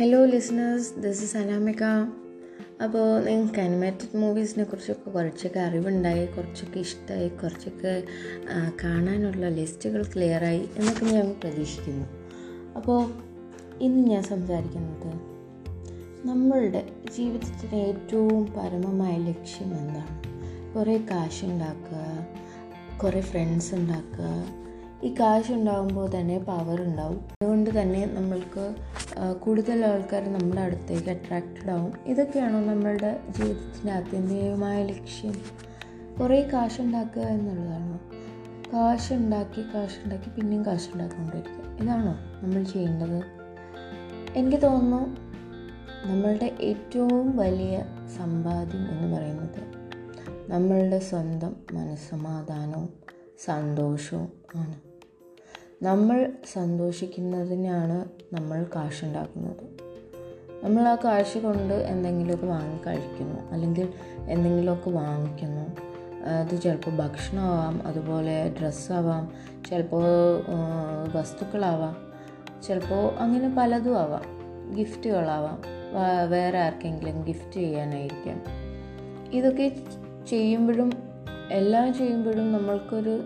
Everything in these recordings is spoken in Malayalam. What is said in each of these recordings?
Hello listeners this is Anamika അപ്പോൾ നിങ്ങൾക്ക് അനിമേറ്റഡ് മൂവീസിനെ കുറിച്ചൊക്കെ കുറച്ചൊക്കെ അറിവുണ്ടായി കുറച്ചൊക്കെ ഇഷ്ടമായി കുറച്ചൊക്കെ കാണാനുള്ള ലിസ്റ്റുകൾ ക്ലിയറായി എന്നൊക്കെ ഞാൻ പ്രതീക്ഷിക്കുന്നു. അപ്പോൾ ഇന്ന് ഞാൻ സംസാരിക്കുന്നത് നമ്മളുടെ ജീവിതത്തിന് ഏറ്റവും പരമമായ ലക്ഷ്യം എന്താണ്? കുറേ കാശുണ്ടാക്കുക കുറേ ഫ്രണ്ട്സ് ഉണ്ടാക്കുക ഈ കാശ് ഉണ്ടാകുമ്പോൾ തന്നെ പവർ ഉണ്ടാവും. അതുകൊണ്ട് തന്നെ നമ്മൾക്ക് കൂടുതൽ ആൾക്കാർ നമ്മുടെ അടുത്തേക്ക് അട്രാക്റ്റഡ് ആവും. ഇതൊക്കെയാണോ നമ്മളുടെ ജീവിതത്തിന്റെ ആത്യന്തികമായ ലക്ഷ്യം? കുറേ കാശുണ്ടാക്കുക എന്നുള്ളതാണോ? കാശുണ്ടാക്കി കാശുണ്ടാക്കി പിന്നെയും കാശുണ്ടാക്കിക്കൊണ്ടിരിക്കുക ഇതാണോ നമ്മൾ ചെയ്യേണ്ടത്? എനിക്ക് തോന്നുന്നു നമ്മളുടെ ഏറ്റവും വലിയ സമ്പാദ്യം എന്ന് പറയുന്നത് നമ്മളുടെ സ്വന്തം മനസ്സമാധാനവും സന്തോഷവും ആണ്. നമ്മൾ സന്തോഷിക്കുന്നതിനാണ് നമ്മൾ കാശുണ്ടാക്കുന്നത്. നമ്മൾ ആ കാശ് കൊണ്ട് എന്തെങ്കിലുമൊക്കെ വാങ്ങി കഴിക്കുന്നു അല്ലെങ്കിൽ എന്തെങ്കിലുമൊക്കെ വാങ്ങിക്കുന്നു. അത് ചിലപ്പോൾ ഭക്ഷണമാവാം അതുപോലെ ഡ്രസ്സാവാം ചിലപ്പോൾ വസ്തുക്കളാവാം ചിലപ്പോൾ അങ്ങനെ പലതും ആവാം. ഗിഫ്റ്റുകളാവാം വേറെ ആർക്കെങ്കിലും ഗിഫ്റ്റ് ചെയ്യാനായിരിക്കാം. ഇതൊക്കെ ചെയ്യുമ്പോഴും എല്ലാം ചെയ്യുമ്പോഴും നമ്മൾക്കൊരു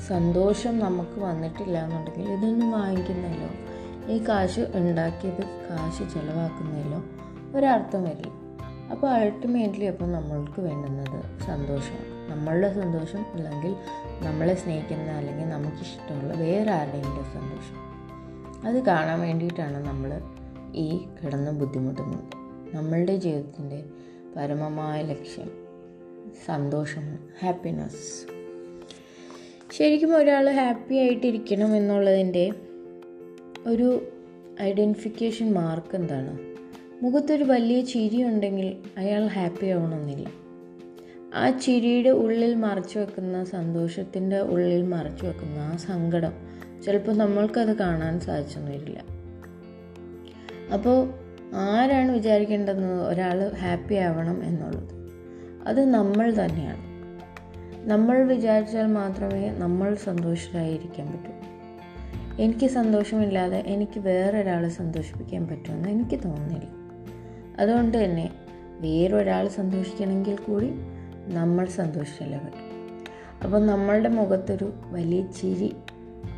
സന്തോഷം നമുക്ക് വന്നിട്ടില്ല എന്നുണ്ടെങ്കിൽ ഇതൊന്നും വാങ്ങിക്കുന്നതിലോ ഈ കാശ് ഉണ്ടാക്കിയത് കാശ് ചിലവാക്കുന്നതിലോ ഒരർത്ഥം വരില്ല. അപ്പോൾ അൾട്ടിമേറ്റ്ലി അപ്പോൾ നമ്മൾക്ക് വേണ്ടുന്നത് സന്തോഷമാണ് നമ്മളുടെ സന്തോഷം അല്ലെങ്കിൽ നമ്മളെ സ്നേഹിക്കുന്ന അല്ലെങ്കിൽ നമുക്കിഷ്ടമുള്ള വേറെ ആരുടെയെങ്കിലും സന്തോഷം. അത് കാണാൻ വേണ്ടിയിട്ടാണ് നമ്മൾ ഈ കിടന്ന് ബുദ്ധിമുട്ടുന്നത് നമ്മളുടെ ജീവിതത്തിന്റെ പരമമായ ലക്ഷ്യം സന്തോഷം ഹാപ്പിനെസ് ശരിക്കും ഒരാൾ ഹാപ്പി ആയിട്ടിരിക്കണം എന്നുള്ളതിന്റെ ഒരു ഐഡന്റിഫിക്കേഷൻ മാർക്ക് എന്താണ്? മുഖത്തൊരു വലിയ ചിരി ഉണ്ടെങ്കിൽ അയാൾ ഹാപ്പി ആവണമെന്നില്ല. ആ ചിരിയുടെ ഉള്ളിൽ മറച്ചു വെക്കുന്ന സന്തോഷത്തിന്റെ ഉള്ളിൽ മറച്ചു വെക്കുന്ന ആ സങ്കടം ചിലപ്പോൾ നമ്മൾക്കത് കാണാൻ സാധിച്ചെന്ന് വരില്ല അപ്പോൾ ആരാണ് വിചാരിക്കേണ്ടത് ഒരാൾ ഹാപ്പി ആവണം എന്നുള്ളത്? അത് നമ്മൾ തന്നെയാണ്. നമ്മൾ വിചാരിച്ചാൽ മാത്രമേ നമ്മൾ സന്തോഷരായിരിക്കാൻ പറ്റൂ. എനിക്ക് സന്തോഷമില്ലാതെ എനിക്ക് വേറൊരാളെ സന്തോഷിപ്പിക്കാൻ പറ്റുമെന്ന് എനിക്ക് തോന്നുന്നില്ല. അതുകൊണ്ട് തന്നെ വേറൊരാൾ സന്തോഷിക്കണമെങ്കിൽ കൂടി നമ്മൾ സന്തോഷിച്ചല്ലേ പറ്റും. അപ്പോൾ നമ്മളുടെ മുഖത്തൊരു വലിയ ചിരി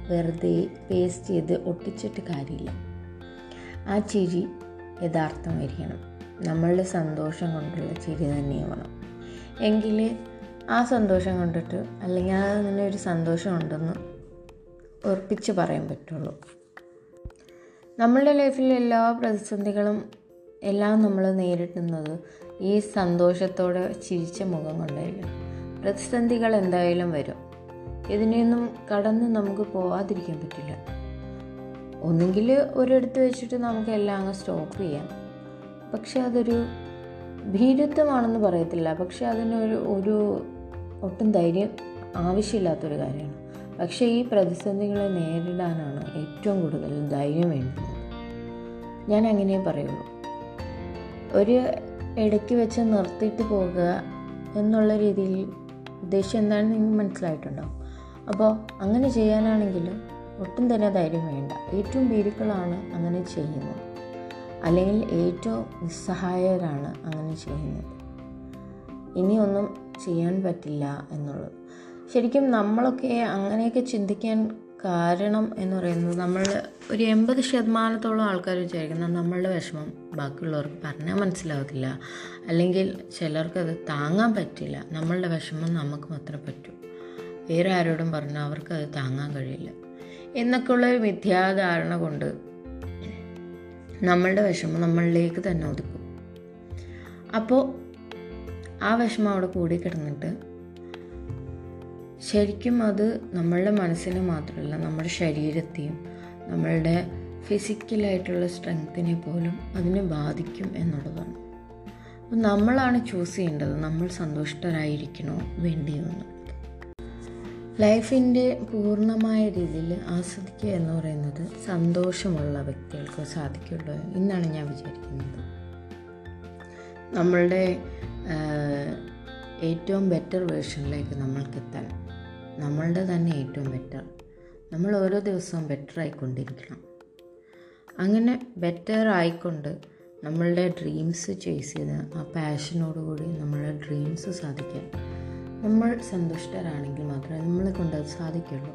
വെറുതെ പേസ്റ്റ് ചെയ്ത് ഒട്ടിച്ചിട്ട് കാര്യമില്ല. ആ ചിരി യഥാർത്ഥമായിരിക്കണം നമ്മളുടെ സന്തോഷം കൊണ്ടുള്ള ചിരി തന്നെയാവണം. എങ്കിൽ ആ സന്തോഷം കണ്ടിട്ട് അല്ലെങ്കിൽ അത് അങ്ങനെ ഒരു സന്തോഷം ഉണ്ടെന്ന് ഉറപ്പിച്ച് പറയാൻ പറ്റുള്ളൂ. നമ്മളുടെ ലൈഫിൽ എല്ലാ പ്രതിസന്ധികളും എല്ലാം നമ്മൾ നേരിടുന്നത് ഈ സന്തോഷത്തോടെ ചിരിച്ച മുഖം കൊണ്ടായിരിക്കും. പ്രതിസന്ധികൾ എന്തായാലും വരും. ഇതിനെയൊന്നും കടന്ന് നമുക്ക് പോവാതിരിക്കാൻ പറ്റില്ല. ഒന്നുകിൽ ഒരിടത്ത് വെച്ചിട്ട് നമുക്ക് എല്ലാം അങ്ങ് സ്റ്റോപ്പ് ചെയ്യാം. പക്ഷെ അതൊരു ഭീരുത്വമാണെന്ന് പറയത്തില്ല. പക്ഷെ അതിനൊരു ഒരു ഒട്ടും ധൈര്യം ആവശ്യമില്ലാത്തൊരു കാര്യമാണ്. പക്ഷേ ഈ പ്രതിസന്ധികളെ നേരിടാനാണ് ഏറ്റവും കൂടുതൽ ധൈര്യം വേണ്ടത്. ഞാൻ അങ്ങനെ പറയുള്ളൂ. ഒരു ഇടയ്ക്ക് വെച്ച് നിർത്തിയിട്ട് പോകുക എന്നുള്ള രീതിയിൽ ഉദ്ദേശം എന്താണെന്ന് നിങ്ങൾക്ക് മനസ്സിലായിട്ടുണ്ടാവും. അപ്പോൾ അങ്ങനെ ചെയ്യാനാണെങ്കിൽ ഒട്ടും തന്നെ ധൈര്യം വേണ്ട. ഏറ്റവും ഭീരുക്കളാണ് അങ്ങനെ ചെയ്യുന്നത്. അല്ലെങ്കിൽ ഏറ്റവും നിസ്സഹായരാണ് അങ്ങനെ ചെയ്യുന്നത്. ഇനിയൊന്നും ചെയ്യാൻ പറ്റില്ല എന്നുള്ളത്. ശരിക്കും നമ്മളൊക്കെ അങ്ങനെയൊക്കെ ചിന്തിക്കാൻ കാരണം എന്ന് പറയുന്നത് നമ്മൾ ഒരു എൺപത് ശതമാനത്തോളം ആൾക്കാർ വിചാരിക്കുന്നത് നമ്മളുടെ വിഷമം ബാക്കിയുള്ളവർക്ക് പറഞ്ഞാൽ മനസ്സിലാവത്തില്ല. അല്ലെങ്കിൽ ചിലർക്കത് താങ്ങാൻ പറ്റില്ല. നമ്മളുടെ വിഷമം നമുക്ക് മാത്രമേ പറ്റൂ. വേറെ ആരോടും പറഞ്ഞാൽ അവർക്കത് താങ്ങാൻ കഴിയില്ല. എന്നൊക്കെയുള്ള ഒരു മിഥ്യാധാരണ കൊണ്ട് നമ്മളുടെ വിഷമം നമ്മളിലേക്ക് തന്നെ ഒതുക്കും. അപ്പോൾ ആ വിഷമം അവിടെ കൂടി കിടന്നിട്ട് ശരിക്കും അത് നമ്മളുടെ മനസ്സിനെ മാത്രമല്ല നമ്മുടെ ശരീരത്തെയും നമ്മളുടെ ഫിസിക്കലായിട്ടുള്ള സ്ട്രെങ്ത്തിനെ പോലും അതിനെ ബാധിക്കും എന്നുള്ളതാണ്. അപ്പം നമ്മളാണ് ചൂസ് ചെയ്യേണ്ടത് നമ്മൾ സന്തുഷ്ടരായിരിക്കണോ വേണ്ടിയോ എന്നുള്ളത് ലൈഫിന്റെ പൂർണമായ രീതിയിൽ ആസ്വദിക്കുക എന്ന് പറയുന്നത് സന്തോഷമുള്ള വ്യക്തികൾക്ക് സാധിക്കുള്ളൂ എന്നാണ് ഞാൻ വിചാരിക്കുന്നത്. നമ്മളുടെ ഏറ്റവും ബെറ്റർ വേർഷനിലേക്ക് നമ്മൾക്ക് എത്താൻ നമ്മളുടെ തന്നെ ഏറ്റവും ബെറ്റർ നമ്മൾ ഓരോ ദിവസവും ബെറ്റർ ആയിക്കൊണ്ടിരിക്കണം. അങ്ങനെ ബെറ്റർ ആയിക്കൊണ്ട് നമ്മളുടെ ഡ്രീംസ് ചേസ് ചെയ്ത് ആ പാഷനോടുകൂടി നമ്മളുടെ ഡ്രീംസ് സാധിക്കാൻ നമ്മൾ സന്തുഷ്ടരാണെങ്കിൽ മാത്രമേ നമ്മളെ കൊണ്ട് അത് സാധിക്കുള്ളൂ.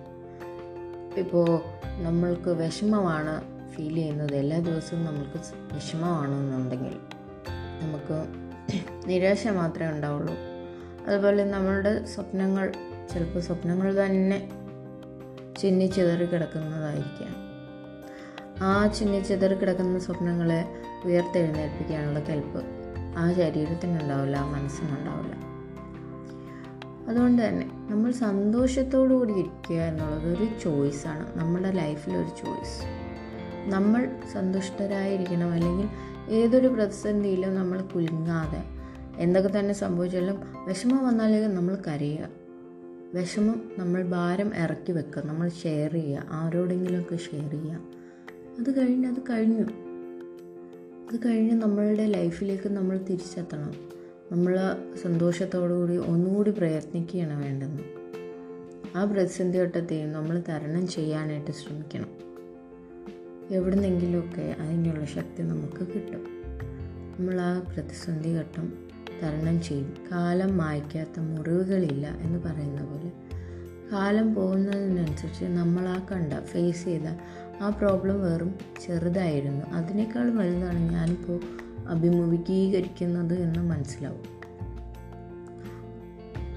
ഇപ്പോൾ നമ്മൾക്ക് വിഷമമാണ് ഫീൽ ചെയ്യുന്നത്. എല്ലാ ദിവസവും നമ്മൾക്ക് വിഷമമാണെന്നുണ്ടെങ്കിൽ നമുക്ക് നിരാശ മാത്രമേ ഉണ്ടാവുള്ളൂ. അതുപോലെ നമ്മളുടെ സ്വപ്നങ്ങൾ ചിലപ്പോൾ സ്വപ്നങ്ങൾ തന്നെ ചിന്നി ചിതറി കിടക്കുന്നതായിരിക്കാം. ആ ചിന്നി ചിതറി കിടക്കുന്ന സ്വപ്നങ്ങളെ ഉയർത്തെഴുന്നേൽപ്പിക്കാനുള്ള കെൽപ്പ് ആ ശരീരത്തിനുണ്ടാവില്ല ആ മനസ്സിനുണ്ടാവില്ല. അതുകൊണ്ട് തന്നെ നമ്മൾ സന്തോഷത്തോടു കൂടി ഇരിക്കുക എന്നുള്ളത് ഒരു ചോയ്സാണ്. നമ്മുടെ ലൈഫിലൊരു ചോയ്സ്. നമ്മൾ സന്തുഷ്ടരായിരിക്കണം അല്ലെങ്കിൽ ഏതൊരു പ്രതിസന്ധിയിലും നമ്മൾ കുലുങ്ങാതെ എന്തൊക്കെ തന്നെ സംഭവിച്ചാലും വിഷമം വന്നാലേ നമ്മൾ കരയുക. വിഷമം നമ്മൾ ഭാരം ഇറക്കി വെക്കുക. നമ്മൾ ഷെയർ ചെയ്യുക. ആരോടെങ്കിലുമൊക്കെ ഷെയർ ചെയ്യുക. അത് കഴിഞ്ഞ് അത് കഴിഞ്ഞു. അത് കഴിഞ്ഞ് നമ്മളുടെ ലൈഫിലേക്ക് നമ്മൾ തിരിച്ചെത്തണം. നമ്മൾ സന്തോഷത്തോടുകൂടി ഒന്നുകൂടി പ്രയത്നിക്കുകയാണ് വേണ്ടത്. ആ പ്രതിസന്ധി ഘട്ടത്തെയും നമ്മൾ തരണം ചെയ്യാനായിട്ട് ശ്രമിക്കണം. എവിടുന്നെങ്കിലുമൊക്കെ അതിനുള്ള ശക്തി നമുക്ക് കിട്ടും. നമ്മൾ ആ പ്രതിസന്ധി ഘട്ടം തരണം ചെയ്യും. കാലം മായ്ക്കാത്ത മുറിവുകളില്ല എന്ന് പറയുന്ന പോലെ കാലം പോകുന്നതിനനുസരിച്ച് നമ്മൾ ആ കണ്ട ഫേസ് ചെയ്ത ആ പ്രോബ്ലം വെറും ചെറുതായിരുന്നു. അതിനേക്കാൾ വലുതാണ് ഞാനിപ്പോൾ അഭിമുഖീകരിക്കുന്നത് എന്ന് മനസ്സിലാവും.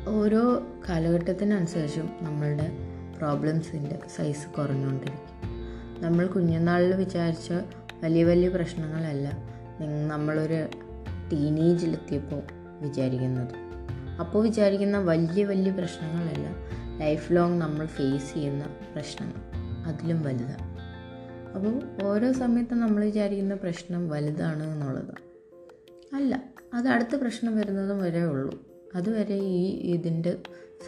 ഓരോ കാലഘട്ടത്തിനനുസരിച്ചും നമ്മളുടെ പ്രോബ്ലംസിന്റെ സൈസ് കുറഞ്ഞുകൊണ്ടിരിക്കും. നമ്മൾ കുഞ്ഞുനാളിൽ വിചാരിച്ച വലിയ വലിയ പ്രശ്നങ്ങളല്ല നമ്മളൊരു ടീനേജിലെത്തിയപ്പോൾ വിചാരിക്കുന്നത്. അപ്പോൾ വിചാരിക്കുന്ന വലിയ വലിയ പ്രശ്നങ്ങളല്ല ലൈഫ് ലോങ് നമ്മൾ ഫേസ് ചെയ്യുന്ന പ്രശ്നങ്ങൾ. അതിലും വലുതാണ്. അപ്പോൾ ഓരോ സമയത്തും നമ്മൾ വിചാരിക്കുന്ന പ്രശ്നം വലുതാണ് എന്നുള്ളത്. അല്ല അത് അടുത്ത പ്രശ്നം വരുന്നതും വരെ ഉള്ളൂ. അതുവരെ ഈ ഇതിന്റെ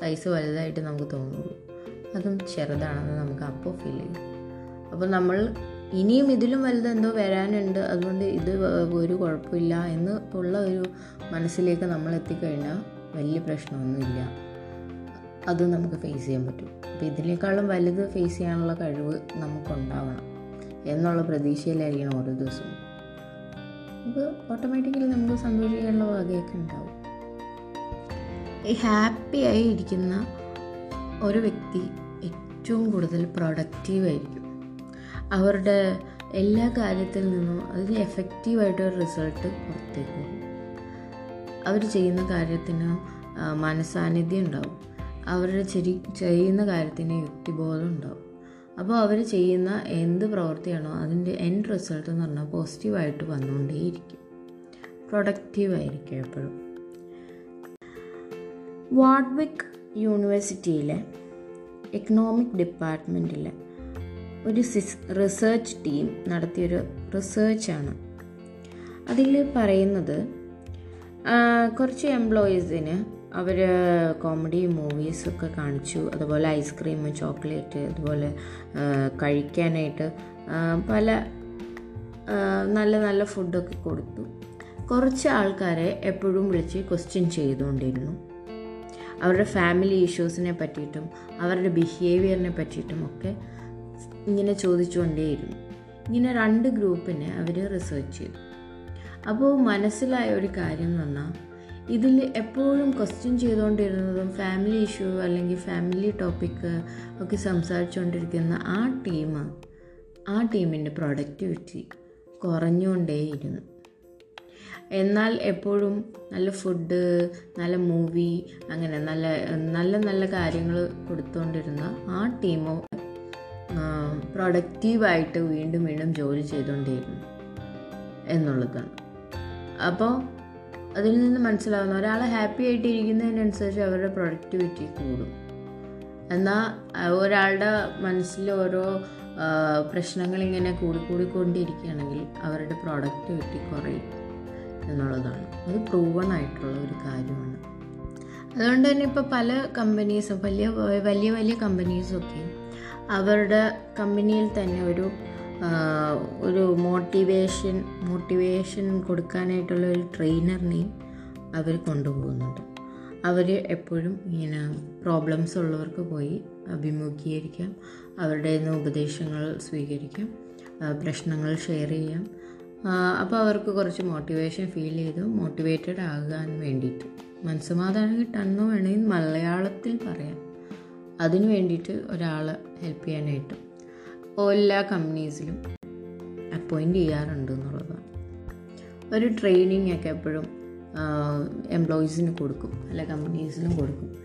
സൈസ് വലുതായിട്ട് നമുക്ക് തോന്നുള്ളൂ. അതും ചെറുതാണെന്ന് നമുക്ക് അപ്പോൾ ഫീൽ ചെയ്യും. അപ്പോൾ നമ്മൾ ഇനിയും ഇതിലും വലുത് എന്തോ വരാനുണ്ട്. അതുകൊണ്ട് ഇത് ഒരു കുഴപ്പമില്ല എന്ന് ഉള്ള ഒരു മനസ്സിലേക്ക് നമ്മൾ എത്തിക്കഴിഞ്ഞാൽ വലിയ പ്രശ്നമൊന്നുമില്ല. അത് നമുക്ക് ഫേസ് ചെയ്യാൻ പറ്റും. അപ്പോൾ ഇതിനേക്കാളും വലുത് ഫേസ് ചെയ്യാനുള്ള കഴിവ് നമുക്കുണ്ടാവണം എന്നുള്ള പ്രതീക്ഷയിലായിരിക്കണം ഓരോ ദിവസവും. നമുക്ക് ഓട്ടോമാറ്റിക്കലി നമുക്ക് സന്തോഷിക്കാനുള്ള വകയൊക്കെ ഉണ്ടാവും. ഈ ഹാപ്പി ആയി ഇരിക്കുന്ന ഒരു വ്യക്തി ഏറ്റവും കൂടുതൽ പ്രൊഡക്റ്റീവായിരിക്കും അവരുടെ എല്ലാ കാര്യത്തിൽ നിന്നും അതിന് എഫക്റ്റീവായിട്ടൊരു റിസൾട്ട് പുറത്തേക്ക് വരും. അവർ ചെയ്യുന്ന കാര്യത്തിന് മനസാന്നിധ്യം ഉണ്ടാവും. അവരുടെ ചെരി ചെയ്യുന്ന കാര്യത്തിന് യുക്തിബോധം ഉണ്ടാവും. അപ്പോൾ അവർ ചെയ്യുന്ന എന്ത് പ്രവൃത്തിയാണോ അതിന്റെ എൻഡ് റിസൾട്ട് എന്ന് പറഞ്ഞാൽ പോസിറ്റീവായിട്ട് വന്നുകൊണ്ടേയിരിക്കും. പ്രൊഡക്റ്റീവായിരിക്കും എപ്പോഴും. വാഡ്വിക് യൂണിവേഴ്സിറ്റിയിലെ എക്കണോമിക് ഡിപ്പാർട്ട്മെന്റിലെ ഒരു സിസ് റിസർച്ച് ടീം നടത്തിയൊരു റിസർച്ചാണ് അതിൽ പറയുന്നത് കുറച്ച് എംപ്ലോയീസിന് അവർ കോമഡി മൂവീസൊക്കെ കാണിച്ചു. അതുപോലെ ഐസ്ക്രീം ചോക്ലേറ്റ് അതുപോലെ കഴിക്കാനായിട്ട് പല നല്ല നല്ല ഫുഡൊക്കെ കൊടുത്തു. കുറച്ച് ആൾക്കാരെ എപ്പോഴും വിളിച്ച് ക്വസ്റ്റ്യൻ ചെയ്തുകൊണ്ടിരുന്നു. അവരുടെ ഫാമിലി ഇഷ്യൂസിനെ പറ്റിയിട്ടും അവരുടെ ബിഹേവിയറിനെ പറ്റിയിട്ടും ഒക്കെ ഇങ്ങനെ ചോദിച്ചുകൊണ്ടേയിരുന്നു. ഇങ്ങനെ രണ്ട് ഗ്രൂപ്പിനെ അവർ റിസർച്ച് ചെയ്തു. അപ്പോൾ മനസ്സിലായ ഒരു കാര്യം എന്ന് പറഞ്ഞാൽ ഇതിൽ എപ്പോഴും ക്വസ്റ്റ്യൻ ചെയ്തുകൊണ്ടിരുന്നതും ഫാമിലി ഇഷ്യൂ അല്ലെങ്കിൽ ഫാമിലി ടോപ്പിക്ക് ഒക്കെ സംസാരിച്ചുകൊണ്ടിരിക്കുന്ന ആ ടീം ആ ടീമിന്റെ പ്രൊഡക്ടിവിറ്റി കുറഞ്ഞുകൊണ്ടേയിരുന്നു. എന്നാൽ എപ്പോഴും നല്ല ഫുഡ് നല്ല മൂവി അങ്ങനെ നല്ല നല്ല നല്ല കാര്യങ്ങൾ കൊടുത്തുകൊണ്ടിരുന്ന ആ ടീമോ പ്രൊഡക്റ്റീവായിട്ട് വീണ്ടും വീണ്ടും ജോലി ചെയ്തുകൊണ്ടേയിരുന്നു എന്നുള്ളതാണ്. അപ്പോൾ അതിൽ നിന്ന് മനസ്സിലാവുന്ന ഒരാൾ ഹാപ്പി ആയിട്ട് ഇരിക്കുന്നതിനനുസരിച്ച് അവരുടെ പ്രൊഡക്ടിവിറ്റി കൂടും. എന്നാൽ ഒരാളുടെ മനസ്സിൽ ഓരോ പ്രശ്നങ്ങൾ ഇങ്ങനെ കൂടിക്കൂടിക്കൊണ്ടിരിക്കുകയാണെങ്കിൽ അവരുടെ പ്രൊഡക്ടിവിറ്റി കുറയും എന്നുള്ളതാണ്. അത് പ്രൂവൺ ആയിട്ടുള്ള ഒരു കാര്യമാണ്. അതുകൊണ്ട് തന്നെ ഇപ്പോൾ പല കമ്പനീസും വലിയ വലിയ വലിയ കമ്പനീസൊക്കെ അവരുടെ കമ്പനിയിൽ തന്നെ ഒരു ഒരു മോട്ടിവേഷൻ മോട്ടിവേഷൻ കൊടുക്കാനായിട്ടുള്ള ഒരു ട്രെയിനറിനെയും അവർ കൊണ്ടുപോകുന്നുണ്ട്. അവർ എപ്പോഴും ഇങ്ങനെ പ്രോബ്ലംസ് ഉള്ളവർക്ക് പോയി അഭിമുഖീകരിക്കാം അവരുടെ നിന്ന് ഉപദേശങ്ങൾ സ്വീകരിക്കാം പ്രശ്നങ്ങൾ ഷെയർ ചെയ്യാം. അപ്പോൾ അവർക്ക് കുറച്ച് മോട്ടിവേഷൻ ഫീൽ ചെയ്തു മോട്ടിവേറ്റഡ് ആകാൻ വേണ്ടിയിട്ട്. മനസ്സമാധാനം കിട്ടാമെന്ന് വേണമെങ്കിൽ മലയാളത്തിൽ പറയാം. അതിന് വേണ്ടിയിട്ട് ഒരാളെ ഹെൽപ്പ് ചെയ്യാനായിട്ട് എല്ലാ കമ്പനീസിലും അപ്പോയിന്റ് ചെയ്യാറുണ്ട് എന്നുള്ളതാണ് ഒരു ട്രെയിനിങ് ഒക്കെ എപ്പോഴും എംപ്ലോയീസിന് കൊടുക്കും. അല്ല കമ്പനീസിലും കൊടുക്കും.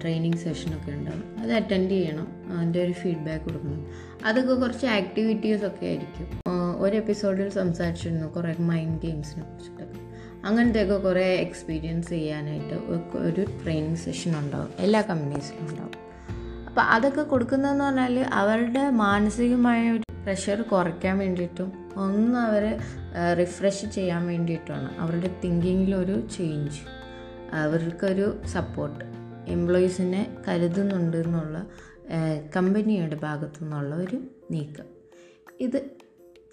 ട്രെയിനിങ് സെഷനൊക്കെ ഉണ്ടാവും. അത് അറ്റൻഡ് ചെയ്യണം. അതിന്റെ ഒരു ഫീഡ്ബാക്ക് കൊടുക്കണം. അതൊക്കെ കുറച്ച് ആക്ടിവിറ്റീസ് ഒക്കെ ആയിരിക്കും. ഒരു എപ്പിസോഡിൽ സംസാരിച്ചിരുന്നു കുറേ മൈൻഡ് ഗെയിംസിനെ കുറിച്ചിട്ടൊക്കെ. അങ്ങനത്തെയൊക്കെ കുറേ എക്സ്പീരിയൻസ് ചെയ്യാനായിട്ട് ഒരു ട്രെയിനിങ് സെഷൻ ഉണ്ടാവും. എല്ലാ കമ്പനീസിലും ഉണ്ടാവും. അപ്പോൾ അതൊക്കെ കൊടുക്കുന്നതെന്ന് പറഞ്ഞാൽ അവരുടെ മാനസികമായ ഒരു പ്രഷർ കുറയ്ക്കാൻ വേണ്ടിയിട്ടും ഒന്ന് അവരെ റിഫ്രഷ് ചെയ്യാൻ വേണ്ടിയിട്ടുമാണ് അവരുടെ തിങ്കിങ്ങിലൊരു ചേഞ്ച് അവർക്കൊരു സപ്പോർട്ട് എംപ്ലോയീസിനെ കരുതുന്നുണ്ട് എന്നുള്ള കമ്പനിയുടെ ഭാഗത്തു നിന്നുള്ള ഒരു നീക്കം. ഇത്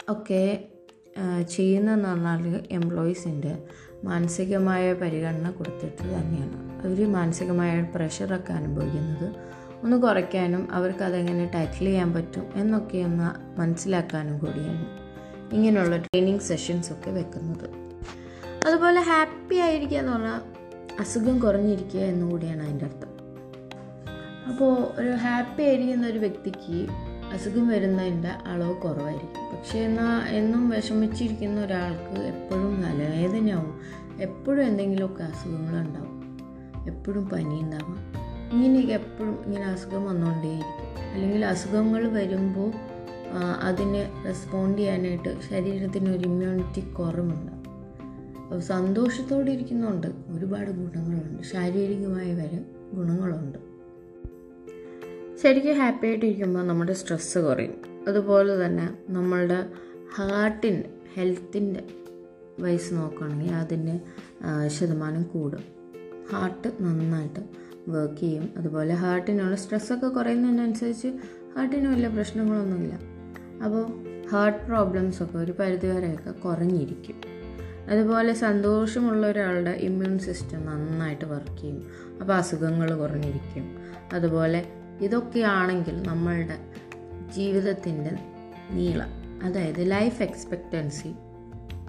ഒക്കെ ചെയ്യുന്നതെന്ന് പറഞ്ഞാൽ എംപ്ലോയീസിന്റെ മാനസികമായ പരിഗണന കൊടുത്തിട്ട് തന്നെയാണ്. അവർ മാനസികമായ പ്രഷറൊക്കെ അനുഭവിക്കുന്നത് ഒന്ന് കുറയ്ക്കാനും അവർക്ക് അതെങ്ങനെ ടാക്കിൾ ചെയ്യാൻ പറ്റും എന്നൊക്കെ ഒന്ന് മനസ്സിലാക്കാനും കൂടിയാണ് ഇങ്ങനെയുള്ള ട്രെയിനിങ് സെഷൻസ് ഒക്കെ വെക്കുന്നത്. അതുപോലെ ഹാപ്പി ആയിരിക്കുക എന്ന് പറഞ്ഞാൽ അസുഖം കുറഞ്ഞിരിക്കുക എന്നുകൂടിയാണ് അതിന്റെ അർത്ഥം. അപ്പോൾ ഒരു ഹാപ്പി ആയിരിക്കുന്ന ഒരു വ്യക്തിക്ക് അസുഖം വരുന്നതിന്റെ അളവ് കുറവായിരിക്കും. പക്ഷേ എന്നാൽ എന്നും വിഷമിച്ചിരിക്കുന്ന ഒരാൾക്ക് എപ്പോഴും തലവേദനയാവും. എപ്പോഴും എന്തെങ്കിലുമൊക്കെ അസുഖങ്ങളുണ്ടാവും. എപ്പോഴും പനി ഉണ്ടാവാം ഇങ്ങനെയൊക്കെ എപ്പോഴും ഇങ്ങനെ അസുഖം വന്നുകൊണ്ടേയിരിക്കും അല്ലെങ്കിൽ അസുഖങ്ങൾ വരുമ്പോൾ അതിന് റെസ്പോണ്ട് ചെയ്യാനായിട്ട് ശരീരത്തിന് ഒരു ഇമ്മ്യൂണിറ്റി കുറവുണ്ട് അപ്പോൾ സന്തോഷത്തോടെ ഇരിക്കുന്നുണ്ട്. ഒരുപാട് ഗുണങ്ങളുണ്ട്. ശാരീരികമായി വരെ ഗുണങ്ങളുണ്ട്. ശരിക്കും ഹാപ്പി ആയിട്ടിരിക്കുമ്പോൾ നമ്മുടെ സ്ട്രെസ്സ് കുറയും. അതുപോലെ തന്നെ നമ്മളുടെ ഹാർട്ടിന്റെ ഹെൽത്തിന്റെ വയസ്സ് നോക്കുകയാണെങ്കിൽ അതിന്റെ ശതമാനം കൂടും. ഹാർട്ട് നന്നായിട്ട് വർക്ക് ചെയ്യും. അതുപോലെ ഹാർട്ടിനുള്ള സ്ട്രെസ്സൊക്കെ കുറയുന്നതിനനുസരിച്ച് ഹാർട്ടിന് വലിയ പ്രശ്നങ്ങളൊന്നുമില്ല. അപ്പോൾ ഹാർട്ട് പ്രോബ്ലംസൊക്കെ ഒരു പരിധിവരെയൊക്കെ കുറഞ്ഞിരിക്കും. അതുപോലെ സന്തോഷമുള്ള ഒരാളുടെ ഇമ്മ്യൂൺ സിസ്റ്റം നന്നായിട്ട് വർക്ക് ചെയ്യും. അപ്പോൾ അസുഖങ്ങൾ കുറഞ്ഞിരിക്കും. അതുപോലെ ഇതൊക്കെയാണെങ്കിൽ നമ്മളുടെ ജീവിതത്തിന്റെ നീളം അതായത് ലൈഫ് എക്സ്പെക്റ്റൻസി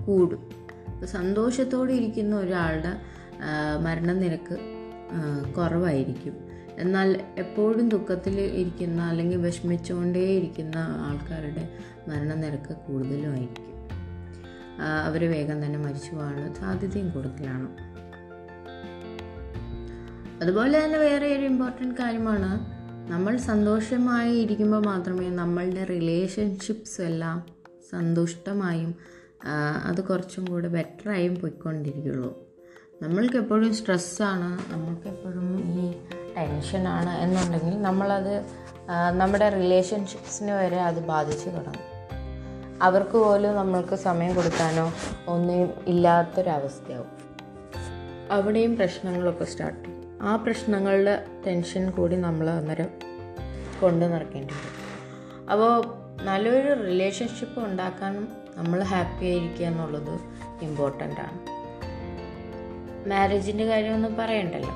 കൂടും. സന്തോഷത്തോടെ ഇരിക്കുന്ന ഒരാളുടെ മരണനിരക്ക് കുറവായിരിക്കും. എന്നാൽ എപ്പോഴും ദുഃഖത്തിൽ ഇരിക്കുന്ന അല്ലെങ്കിൽ വിഷമിച്ചുകൊണ്ടേ ഇരിക്കുന്ന ആൾക്കാരുടെ മരണനിരക്ക് കൂടുതലുമായിരിക്കും അവർ വേഗം തന്നെ മരിച്ചു പോകാനുള്ള സാധ്യതയും കൂടുതലാണ്. അതുപോലെ തന്നെ വേറെ ഒരു ഇമ്പോർട്ടന്റ് കാര്യമാണ് നമ്മൾ സന്തോഷമായി ഇരിക്കുമ്പോൾ മാത്രമേ നമ്മളുടെ റിലേഷൻഷിപ്സ് എല്ലാം സന്തുഷ്ടമായും അത് കുറച്ചും കൂടെ ബെറ്ററായും പോയിക്കൊണ്ടിരിക്കുള്ളൂ. നമ്മൾക്കെപ്പോഴും സ്ട്രെസ്സാണ് നമ്മൾക്കെപ്പോഴും ഈ ടെൻഷനാണ് എന്നുണ്ടെങ്കിൽ നമ്മളത് നമ്മുടെ റിലേഷൻഷിപ്സിന് വരെ അത് ബാധിച്ച് തുടങ്ങും. അവർക്ക് പോലും നമ്മൾക്ക് സമയം കൊടുക്കാനോ ഒന്നും ഇല്ലാത്തൊരവസ്ഥയാവും. അവിടെയും പ്രശ്നങ്ങളൊക്കെ സ്റ്റാർട്ട് ചെയ്യും. ആ പ്രശ്നങ്ങളുടെ ടെൻഷൻ കൂടി നമ്മൾ അന്നേരം കൊണ്ടു നടക്കേണ്ടി വരും. അപ്പോൾ നല്ലൊരു റിലേഷൻഷിപ്പ് ഉണ്ടാക്കാനും നമ്മൾ ഹാപ്പി ആയിരിക്കുക എന്നുള്ളത് ഇമ്പോർട്ടന്റ് ആണ്. മാരേജിന്റെ കാര്യമൊന്നും പറയണ്ടല്ലോ.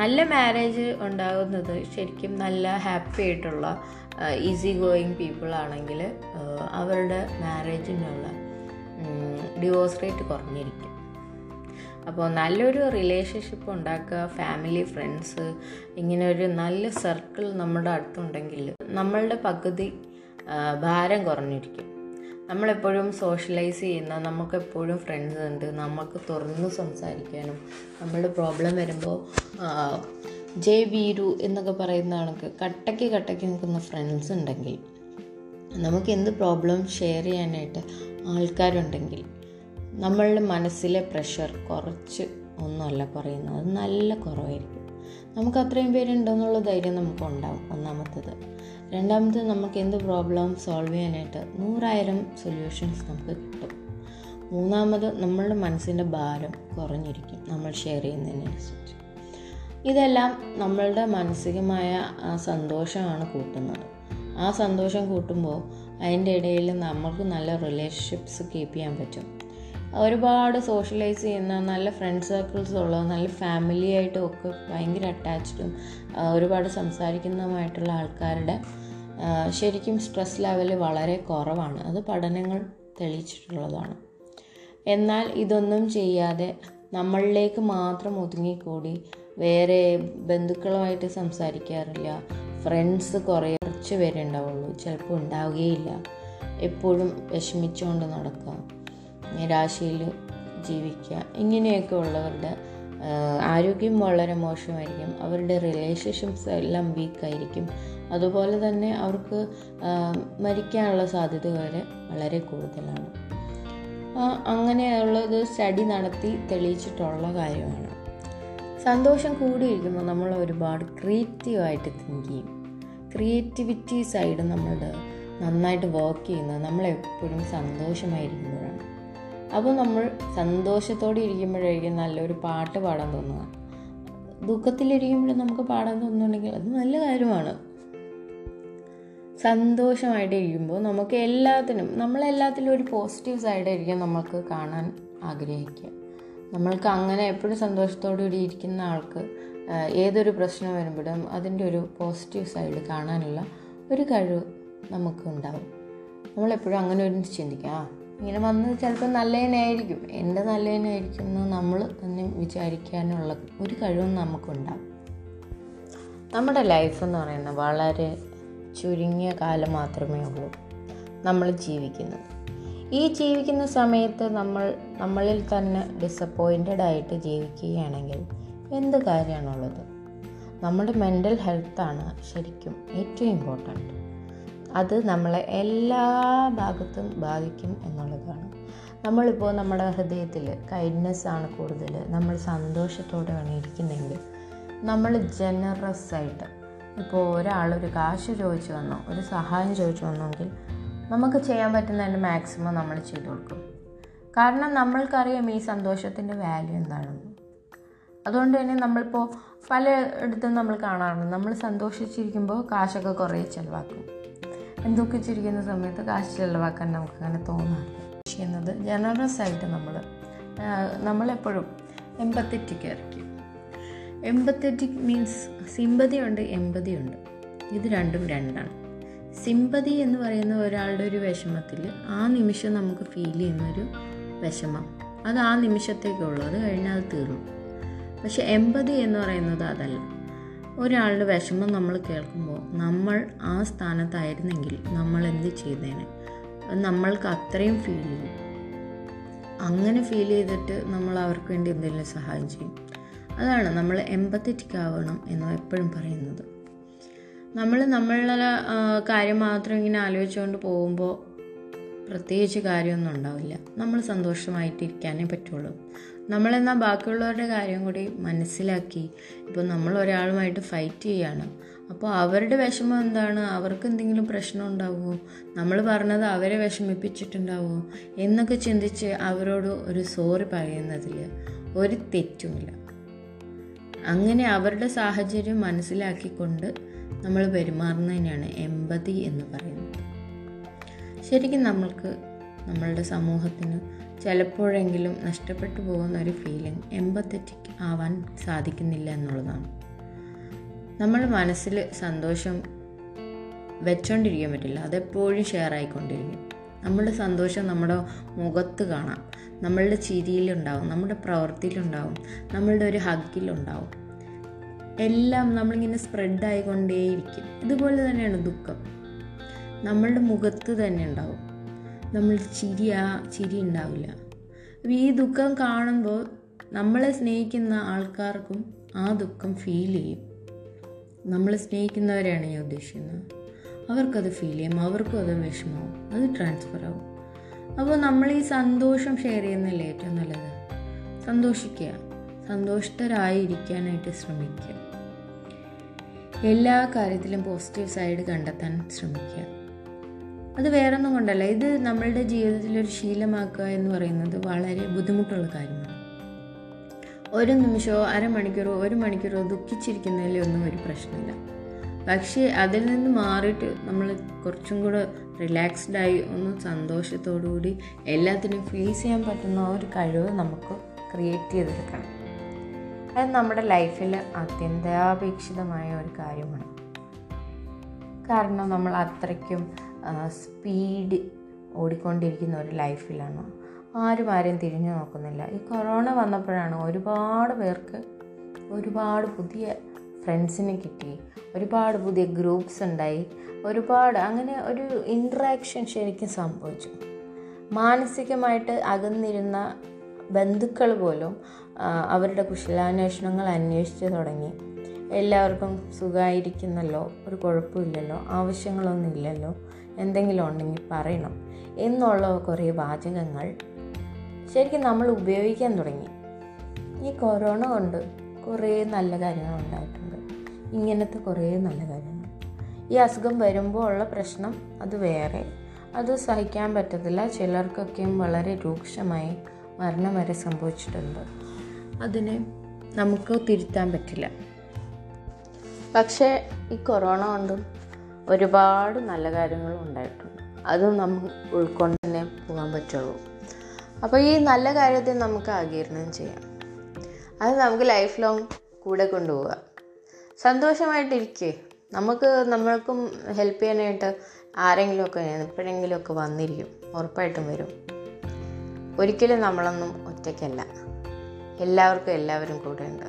നല്ല മാരേജ് ഉണ്ടാകുന്നത് ശരിക്കും നല്ല ഹാപ്പി ആയിട്ടുള്ള ഈസി ഗോയിങ് പീപ്പിൾ ആണെങ്കിൽ അവരുടെ മാരേജിനുള്ള ഡിവോഴ്സ് റേറ്റ് കുറഞ്ഞിരിക്കും. അപ്പോൾ നല്ലൊരു റിലേഷൻഷിപ്പ് ഉണ്ടാക്കുക ഫാമിലി ഫ്രണ്ട്സ് ഇങ്ങനെ ഒരു നല്ല സർക്കിൾ നമ്മുടെ അടുത്തുണ്ടെങ്കിൽ നമ്മളുടെ പകുതി ഭാരം കുറഞ്ഞിരിക്കും. നമ്മളെപ്പോഴും സോഷ്യലൈസ് ചെയ്യുന്ന നമുക്കെപ്പോഴും ഫ്രണ്ട്സ് ഉണ്ട്. നമുക്ക് തുറന്ന് സംസാരിക്കാനും നമ്മളുടെ പ്രോബ്ലം വരുമ്പോൾ ജയ് വീരു എന്നൊക്കെ പറയുന്ന കണക്ക് കട്ടയ്ക്ക് കട്ടയ്ക്ക് നിൽക്കുന്ന ഫ്രണ്ട്സ് ഉണ്ടെങ്കിൽ നമുക്ക് എന്ത് പ്രോബ്ലം ഷെയർ ചെയ്യാനായിട്ട് ആൾക്കാരുണ്ടെങ്കിൽ നമ്മളുടെ മനസ്സിലെ പ്രഷർ കുറച്ച് ഒന്നുമല്ല കുറയുന്നത് അത് നല്ല കുറവായിരിക്കും. നമുക്ക് അത്രയും പേരുണ്ടെന്നുള്ള ധൈര്യം നമുക്ക് ഉണ്ടാവും ഒന്നാമത്തത്. രണ്ടാമത് നമുക്ക് എന്ത് പ്രോബ്ലം സോൾവ് ചെയ്യാനായിട്ട് നൂറായിരം സൊല്യൂഷൻസ് നമുക്ക് കിട്ടും. മൂന്നാമത് നമ്മളുടെ മനസ്സിന്റെ ഭാരം കുറഞ്ഞിരിക്കും നമ്മൾ ഷെയർ ചെയ്യുന്നതിനനുസരിച്ച്. ഇതെല്ലാം നമ്മളുടെ മാനസികമായ ആ സന്തോഷമാണ് കൂട്ടുന്നത്. ആ സന്തോഷം കൂട്ടുമ്പോൾ അതിന്റെ ഇടയിൽ നമുക്ക് നല്ല റിലേഷൻഷിപ്സ് കീപ്പ് ചെയ്യാൻ പറ്റും. ഒരുപാട് സോഷ്യലൈസ് ചെയ്യുന്ന നല്ല ഫ്രണ്ട് സർക്കിൾസ് ഉള്ള നല്ല ഫാമിലി ആയിട്ടും ഒക്കെ ഭയങ്കര അറ്റാച്ച്ഡും ഒരുപാട് സംസാരിക്കുന്നതുമായിട്ടുള്ള ആൾക്കാരുടെ ശരിക്കും സ്ട്രെസ് ലെവൽ വളരെ കുറവാണ്. അത് പഠനങ്ങൾ തെളിയിച്ചിട്ടുള്ളതാണ്. എന്നാൽ ഇതൊന്നും ചെയ്യാതെ നമ്മളിലേക്ക് മാത്രം ഒതുങ്ങിക്കൂടി വേറെ ബന്ധുക്കളുമായിട്ട് സംസാരിക്കാറില്ല. ഫ്രണ്ട്സ് കുറേ കുറച്ച് പേരുണ്ടാവുള്ളൂ. ചിലപ്പോൾ ഉണ്ടാവുകയില്ല. എപ്പോഴും വിഷമിച്ചുകൊണ്ട് നടക്കുക നിരാശയിൽ ജീവിക്കുക. ഇങ്ങനെയൊക്കെ ഉള്ളവരുടെ ആരോഗ്യം വളരെ മോശമായിരിക്കും. അവരുടെ റിലേഷൻഷിപ്സ് എല്ലാം വീക്കായിരിക്കും അതുപോലെ തന്നെ അവർക്ക് മരിക്കാനുള്ള സാധ്യത വരെ വളരെ കൂടുതലാണ്. അങ്ങനെയുള്ളത് സ്റ്റഡി നടത്തി തെളിയിച്ചിട്ടുള്ള കാര്യമാണ്. സന്തോഷം കൂടിയിരിക്കുമ്പോൾ നമ്മൾ ഒരുപാട് ക്രിയേറ്റീവായിട്ട് തിങ്ക് ചെയ്യും. ക്രിയേറ്റിവിറ്റി സൈഡ് നമ്മളുടെ നന്നായിട്ട് വർക്ക് ചെയ്യുന്നത് നമ്മളെപ്പോഴും സന്തോഷമായിരിക്കുമ്പോഴാണ് അപ്പോൾ നമ്മൾ സന്തോഷത്തോടെ ഇരിക്കുമ്പോഴായിരിക്കും നല്ലൊരു പാട്ട് പാടാൻ തോന്നുക. ദുഃഖത്തിലിരിക്കുമ്പോഴും നമുക്ക് പാടാൻ തോന്നുന്നുണ്ടെങ്കിൽ അത് നല്ല കാര്യമാണ്. സന്തോഷമായിട്ട് ഇരിക്കുമ്പോൾ നമുക്ക് എല്ലാത്തിനും നമ്മളെല്ലാത്തിലും ഒരു പോസിറ്റീവ് സൈഡായിരിക്കും നമുക്ക് കാണാൻ ആഗ്രഹിക്കുക. നമ്മൾക്ക് അങ്ങനെ എപ്പോഴും സന്തോഷത്തോടു കൂടി ഇരിക്കുന്ന ആൾക്ക് ഏതൊരു പ്രശ്നം വരുമ്പോഴും അതിന്റെ ഒരു പോസിറ്റീവ് സൈഡ് കാണാനുള്ള ഒരു കഴിവ് നമുക്ക് ഉണ്ടാവും. നമ്മളെപ്പോഴും അങ്ങനെ ഒരു ചിന്തിക്കാം ഇങ്ങനെ വന്ന് ചിലപ്പോൾ നല്ലതിനായിരിക്കും എന്റെ നല്ലതിനായിരിക്കും എന്ന് നമ്മൾ തന്നെ വിചാരിക്കാനുള്ള ഒരു കഴിവും നമുക്കുണ്ടാകും നമ്മുടെ ലൈഫ് എന്ന് പറയുന്നത് വളരെ ചുരുങ്ങിയ കാലം മാത്രമേ ഉള്ളൂ നമ്മൾ ജീവിക്കുന്നത്. ഈ ജീവിക്കുന്ന സമയത്ത് നമ്മൾ നമ്മളിൽ തന്നെ ഡിസപ്പോയിന്റഡ് ആയിട്ട് ജീവിക്കുകയാണെങ്കിൽ എന്ത് കാര്യമാണുള്ളത്? നമ്മുടെ മെന്റൽ ഹെൽത്താണ് ശരിക്കും ഏറ്റവും ഇമ്പോർട്ടന്റ് അത് നമ്മളെ എല്ലാ ഭാഗത്തും ബാധിക്കും എന്നുള്ളതാണ്. നമ്മളിപ്പോൾ നമ്മുടെ ഹൃദയത്തിൽ കൈൻഡ്നെസ് ആണ് കൂടുതൽ നമ്മൾ സന്തോഷത്തോടെയാണ് ഇരിക്കുന്നതെങ്കിൽ നമ്മൾ ജനറസ് ആയിട്ട്. ഇപ്പോൾ ഒരാളൊരു കാശ് ചോദിച്ചു വന്നോ ഒരു സഹായം ചോദിച്ചു വന്നെങ്കിൽ നമുക്ക് ചെയ്യാൻ പറ്റുന്നതിന്റെ മാക്സിമം നമ്മൾ ചെയ്തു കൊടുക്കും. കാരണം നമ്മൾക്കറിയാം ഈ സന്തോഷത്തിന്റെ വാല്യൂ എന്താണെന്ന്. അതുകൊണ്ട് തന്നെ നമ്മളിപ്പോൾ പലയിടത്തും നമ്മൾ കാണാറുണ്ട്. നമ്മൾ സന്തോഷിച്ചിരിക്കുമ്പോൾ കാശൊക്കെ കുറേ ചിലവാക്കും. ദുഃഖിച്ചിരിക്കുന്ന സമയത്ത് കാശ് ചിലവാക്കാൻ നമുക്ക് അങ്ങനെ തോന്നാറില്ല ചെയ്യുന്നത് ജനറസ് ആയിട്ട് നമ്മൾ നമ്മളെപ്പോഴും എമ്പത്തറ്റിക് ആയിരിക്കും എമ്പത്തറ്റിക് മീൻസ് സിമ്പതി ഉണ്ട് എമ്പതി ഉണ്ട്. ഇത് രണ്ടും രണ്ടാണ്. സിമ്പതി എന്ന് പറയുന്ന ഒരാളുടെ ഒരു വിഷമത്തിൽ ആ നിമിഷം നമുക്ക് ഫീൽ ചെയ്യുന്നൊരു വിഷമം. അത് ആ നിമിഷത്തേക്കുള്ളൂ അത് കഴിഞ്ഞാൽ അത് തീർന്നു. പക്ഷെ എമ്പതി എന്ന് പറയുന്നത് അതല്ല. ഒരാളുടെ വിഷമം നമ്മൾ കേൾക്കുമ്പോൾ നമ്മൾ ആ സ്ഥാനത്തായിരുന്നെങ്കിൽ നമ്മൾ എന്ത് ചെയ്തേനെ? നമ്മൾക്ക് അത്രയും ഫീൽ ചെയ്യും. അങ്ങനെ ഫീൽ ചെയ്തിട്ട് നമ്മൾ അവർക്ക് വേണ്ടി എന്തെങ്കിലും സഹായം ചെയ്യും. അതാണ് നമ്മൾ എമ്പത്തറ്റിക് ആവണം എന്ന് എപ്പോഴും പറയുന്നത്. നമ്മൾ നമ്മളുടെ കാര്യം മാത്രം ഇങ്ങനെ ആലോചിച്ചുകൊണ്ട് പോകുമ്പോൾ പ്രത്യേകിച്ച് കാര്യമൊന്നും ഉണ്ടാവില്ല. നമ്മൾ സന്തോഷമായിട്ടിരിക്കാനേ പറ്റുള്ളൂ. നമ്മളെന്നാൽ ബാക്കിയുള്ളവരുടെ കാര്യം കൂടി മനസ്സിലാക്കി. ഇപ്പോൾ നമ്മൾ ഒരാളുമായിട്ട് ഫൈറ്റ് ചെയ്യാണ്. അപ്പോൾ അവരുടെ വിഷമം എന്താണ്? അവർക്ക് എന്തെങ്കിലും പ്രശ്നം ഉണ്ടാവുമോ? നമ്മൾ പറഞ്ഞത് അവരെ വിഷമിപ്പിച്ചിട്ടുണ്ടാവുമോ? എന്നൊക്കെ ചിന്തിച്ച് അവരോട് ഒരു സോറി പറയുന്നതിൽ ഒരു തെറ്റുമില്ല. അങ്ങനെ അവരുടെ സാഹചര്യം മനസ്സിലാക്കിക്കൊണ്ട് നമ്മൾ പെരുമാറുന്നതിനാണ് എമ്പതി എന്ന് പറയുന്നത്. ശരിക്കും നമ്മൾക്ക് നമ്മളുടെ സമൂഹത്തിന് ചിലപ്പോഴെങ്കിലും നഷ്ടപ്പെട്ടു പോകുന്ന ഒരു ഫീലിംഗ് എമ്പത്തറ്റിക് ആവാൻ സാധിക്കുന്നില്ല എന്നുള്ളതാണ്. നമ്മൾ മനസ്സിൽ സന്തോഷം വെച്ചോണ്ടിരിക്കാൻ പറ്റില്ല. അതെപ്പോഴും ഷെയർ ആയിക്കൊണ്ടിരിക്കും. നമ്മുടെ സന്തോഷം നമ്മുടെ മുഖത്ത് കാണാം. നമ്മളുടെ ചിരിയിലുണ്ടാവും. നമ്മുടെ പ്രവൃത്തിയിലുണ്ടാവും. നമ്മളുടെ ഒരു ഹഗിലുണ്ടാവും. എല്ലാം നമ്മളിങ്ങനെ സ്പ്രെഡ് ആയിക്കൊണ്ടേയിരിക്കും. ഇതുപോലെ തന്നെയാണ് ദുഃഖം. നമ്മളുടെ മുഖത്ത് തന്നെ ഉണ്ടാവും. നമ്മൾ ചിരി ആ ചിരി ഉണ്ടാവില്ല അപ്പോൾ ഈ ദുഃഖം കാണുമ്പോൾ നമ്മളെ സ്നേഹിക്കുന്ന ആൾക്കാർക്കും ആ ദുഃഖം ഫീൽ ചെയ്യും. നമ്മൾ സ്നേഹിക്കുന്നവരെയാണ് ഞാൻ ഉദ്ദേശിക്കുന്നത്. അവർക്കത് ഫീൽ ചെയ്യും അവർക്കും അത് വിഷമമാവും അത് ട്രാൻസ്ഫർ ആവും. അപ്പോൾ നമ്മൾ ഈ സന്തോഷം ഷെയർ ചെയ്യുന്നതല്ലേ ഏറ്റവും നല്ലത്? സന്തോഷിക്കുക സന്തോഷിതരായിരിക്കാനായിട്ട് ശ്രമിക്കുക. എല്ലാ കാര്യത്തിലും പോസിറ്റീവ് സൈഡ് കണ്ടെത്താൻ ശ്രമിക്കുക. അത് വേറൊന്നും കൊണ്ടല്ല. ഇത് നമ്മളുടെ ജീവിതത്തിൽ ഒരു ശീലമാക്കുക എന്ന് പറയുന്നത് വളരെ ബുദ്ധിമുട്ടുള്ള കാര്യമാണ്. ഒരു നിമിഷമോ അരമണിക്കൂറോ ഒരു മണിക്കൂറോ ദുഃഖിച്ചിരിക്കുന്നതിലൊന്നും ഒരു പ്രശ്നമില്ല. പക്ഷേ അതിൽ നിന്ന് മാറിയിട്ട് നമ്മൾ കുറച്ചും കൂടെ റിലാക്സ്ഡായി ഒന്ന് സന്തോഷത്തോടുകൂടി എല്ലാത്തിനും ഫേസ് ചെയ്യാൻ പറ്റുന്ന ഒരു കഴിവ് നമുക്ക് ക്രിയേറ്റ് ചെയ്തെടുക്കണം. അത് നമ്മുടെ ലൈഫിൽ അത്യന്താപേക്ഷിതമായ ഒരു കാര്യമാണ്. കാരണം നമ്മൾ അത്രയ്ക്കും സ്പീഡ് ഓടിക്കൊണ്ടിരിക്കുന്ന ഒരു ലൈഫിലാണ് ആരും ആരെയും തിരിഞ്ഞു നോക്കുന്നില്ല. ഈ കൊറോണ വന്നപ്പോഴാണ് ഒരുപാട് പേർക്ക് ഒരുപാട് പുതിയ ഫ്രണ്ട്സിനെ കിട്ടി. ഒരുപാട് പുതിയ ഗ്രൂപ്പ്സ് ഉണ്ടായി. ഒരുപാട് അങ്ങനെ ഒരു ഇൻട്രാക്ഷൻ ശരിക്കും സംഭവിച്ചു. മാനസികമായിട്ട് അകന്നിരുന്ന ബന്ധുക്കൾ പോലും അവരുടെ കുശലാന്വേഷണങ്ങൾ അന്വേഷിച്ച് തുടങ്ങി. എല്ലാവർക്കും സുഖമായിരിക്കുന്നല്ലോ ഒരു കുഴപ്പമില്ലല്ലോ ആവശ്യങ്ങളൊന്നും ഇല്ലല്ലോ. എന്തെങ്കിലും ഉണ്ടെങ്കിൽ പറയണം. എന്നുള്ള കുറേ വാചകങ്ങൾ ശരിക്കും നമ്മൾ ഉപയോഗിക്കാൻ തുടങ്ങി. ഈ കൊറോണ കൊണ്ട് കുറേ നല്ല കാര്യങ്ങൾ ഉണ്ടായിട്ടുണ്ട്. ഇങ്ങനത്തെ കുറേ നല്ല കാര്യങ്ങൾ. ഈ അസുഖം വരുമ്പോൾ ഉള്ള പ്രശ്നം അത് വേറെ. അത് സഹിക്കാൻ പറ്റത്തില്ല. ചിലർക്കൊക്കെയും വളരെ രൂക്ഷമായി മരണം വരെ സംഭവിച്ചിട്ടുണ്ട്. അതിനെ നമുക്ക് തിരുത്താൻ പറ്റില്ല. പക്ഷേ ഈ കൊറോണ കൊണ്ടും ഒരുപാട് നല്ല കാര്യങ്ങളും ഉണ്ടായിട്ടുണ്ട്. അതും നമ്മൾ ഉൾക്കൊണ്ട് തന്നെ പോകാൻ പറ്റുള്ളൂ. അപ്പോൾ ഈ നല്ല കാര്യത്തെ നമുക്ക് ആകീരണം ചെയ്യാം. അത് നമുക്ക് ലൈഫ് ലോങ് കൂടെ കൊണ്ടുപോവുക സന്തോഷമായിട്ടിരിക്കേ. നമുക്ക് നമ്മൾക്കും ഹെൽപ്പ് ചെയ്യാനായിട്ട് ആരെങ്കിലുമൊക്കെ എപ്പോഴെങ്കിലുമൊക്കെ വന്നിരിക്കും. ഉറപ്പായിട്ടും വരും. ഒരിക്കലും നമ്മളൊന്നും ഒറ്റയ്ക്കല്ല. എല്ലാവർക്കും എല്ലാവരും കൂടെ ഉണ്ട്.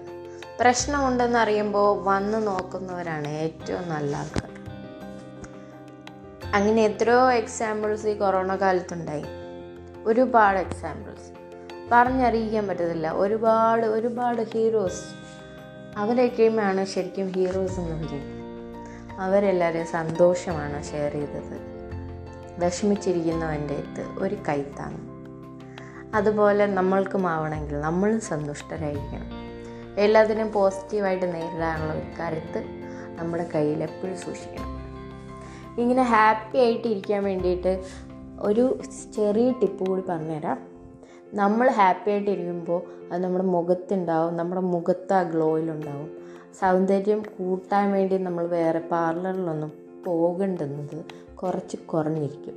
പ്രശ്നമുണ്ടെന്ന് അറിയുമ്പോൾ വന്ന് നോക്കുന്നവരാണ് ഏറ്റവും നല്ല ആൾക്കാർ അങ്ങനെ എത്രയോ എക്സാമ്പിൾസ് ഈ കൊറോണ കാലത്തുണ്ടായി. ഒരുപാട് എക്സാമ്പിൾസ് പറഞ്ഞറിയിക്കാൻ പറ്റത്തില്ല. ഒരുപാട് ഒരുപാട് ഹീറോസ് അവരൊക്കെയുമാണ് ശരിക്കും ഹീറോസ് എന്ന് പറയുന്നത് അവരെല്ലാവരും സന്തോഷമാണ് ഷെയർ ചെയ്തത്. വിഷമിച്ചിരിക്കുന്നവന്റെ അടുത്ത് ഒരു കൈത്താങ് അതുപോലെ നമ്മൾക്കും ആവണമെങ്കിൽ നമ്മളും സന്തുഷ്ടരായിരിക്കണം. എല്ലാത്തിനും പോസിറ്റീവായിട്ട് നേരിടാനുള്ള ഒരു കരുത്ത് നമ്മുടെ കയ്യിൽ എപ്പോഴും സൂക്ഷിക്കണം. ഇങ്ങനെ ഹാപ്പി ആയിട്ട് ഇരിക്കാൻ വേണ്ടിയിട്ട് ഒരു ചെറിയ ടിപ്പ് കൂടി പറഞ്ഞുതരാം. നമ്മൾ ഹാപ്പി ആയിട്ട് ഇരിക്കുമ്പോൾ അത് നമ്മുടെ മുഖത്തുണ്ടാവും നമ്മുടെ മുഖത്ത് ആ ഗ്ലോയിലുണ്ടാവും സൗന്ദര്യം കൂട്ടാൻ വേണ്ടി നമ്മൾ വേറെ പാർലറിലൊന്നും പോകേണ്ടുന്നത് കുറച്ച് കുറഞ്ഞിരിക്കും.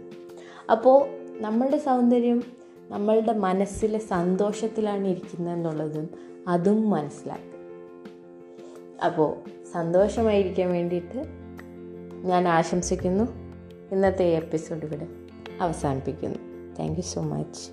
അപ്പോൾ നമ്മളുടെ സൗന്ദര്യം നമ്മളുടെ മനസ്സിലെ സന്തോഷത്തിലാണ് ഇരിക്കുന്നതെന്നുള്ളതും അതും മനസ്സിലാക്കും. അപ്പോൾ സന്തോഷമായിരിക്കാൻ വേണ്ടിയിട്ട് ഞാൻ ആശംസിക്കുന്നു. ഇന്നത്തെ എപ്പിസോഡ് ഇവിടെ അവസാനിപ്പിക്കുന്നു. Thank you so much